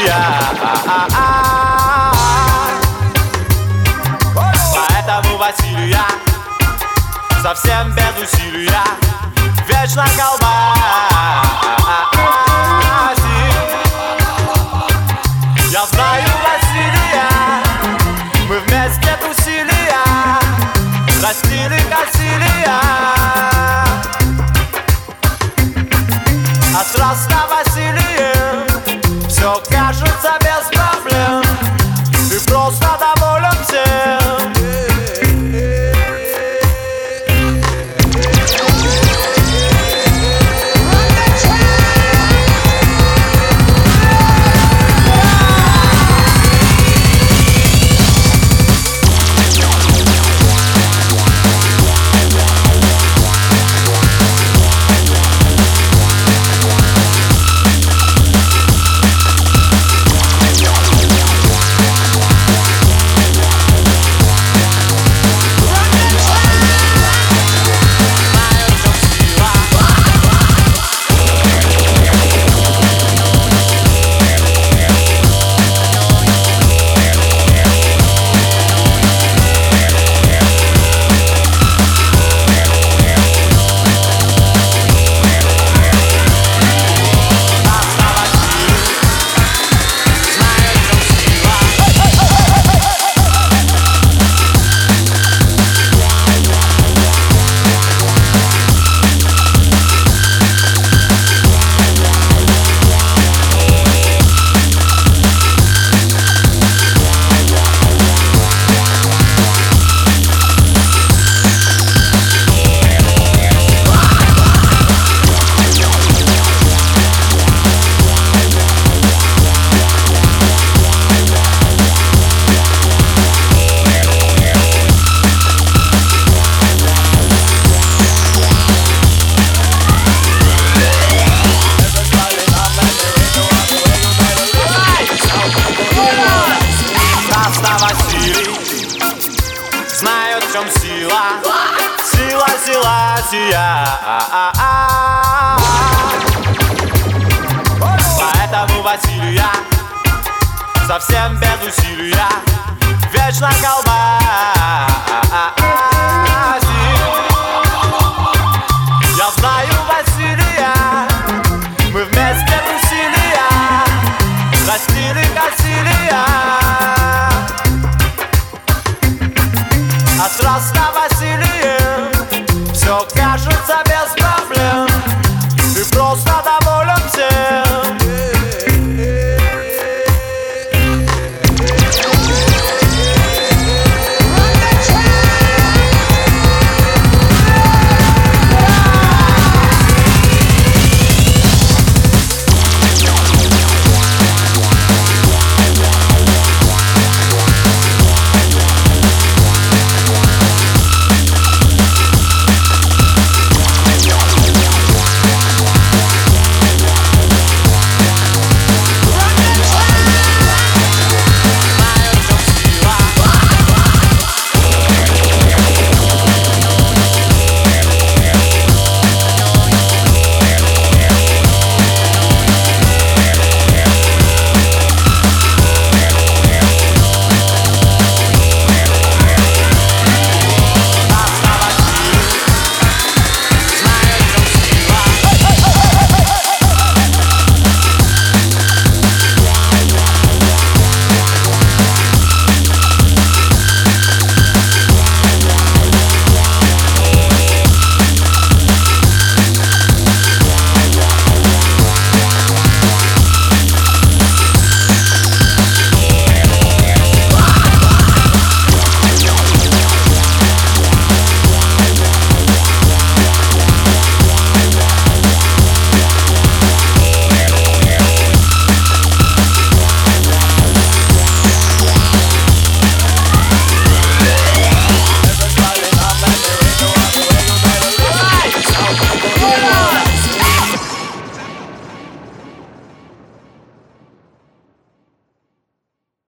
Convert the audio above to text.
Василия. Поэтому Василия совсем без усилия вечно колдует. чем сила. Сила, сила, сия. Поэтому Василия Совсем без усилия. Вечно колба Все кажется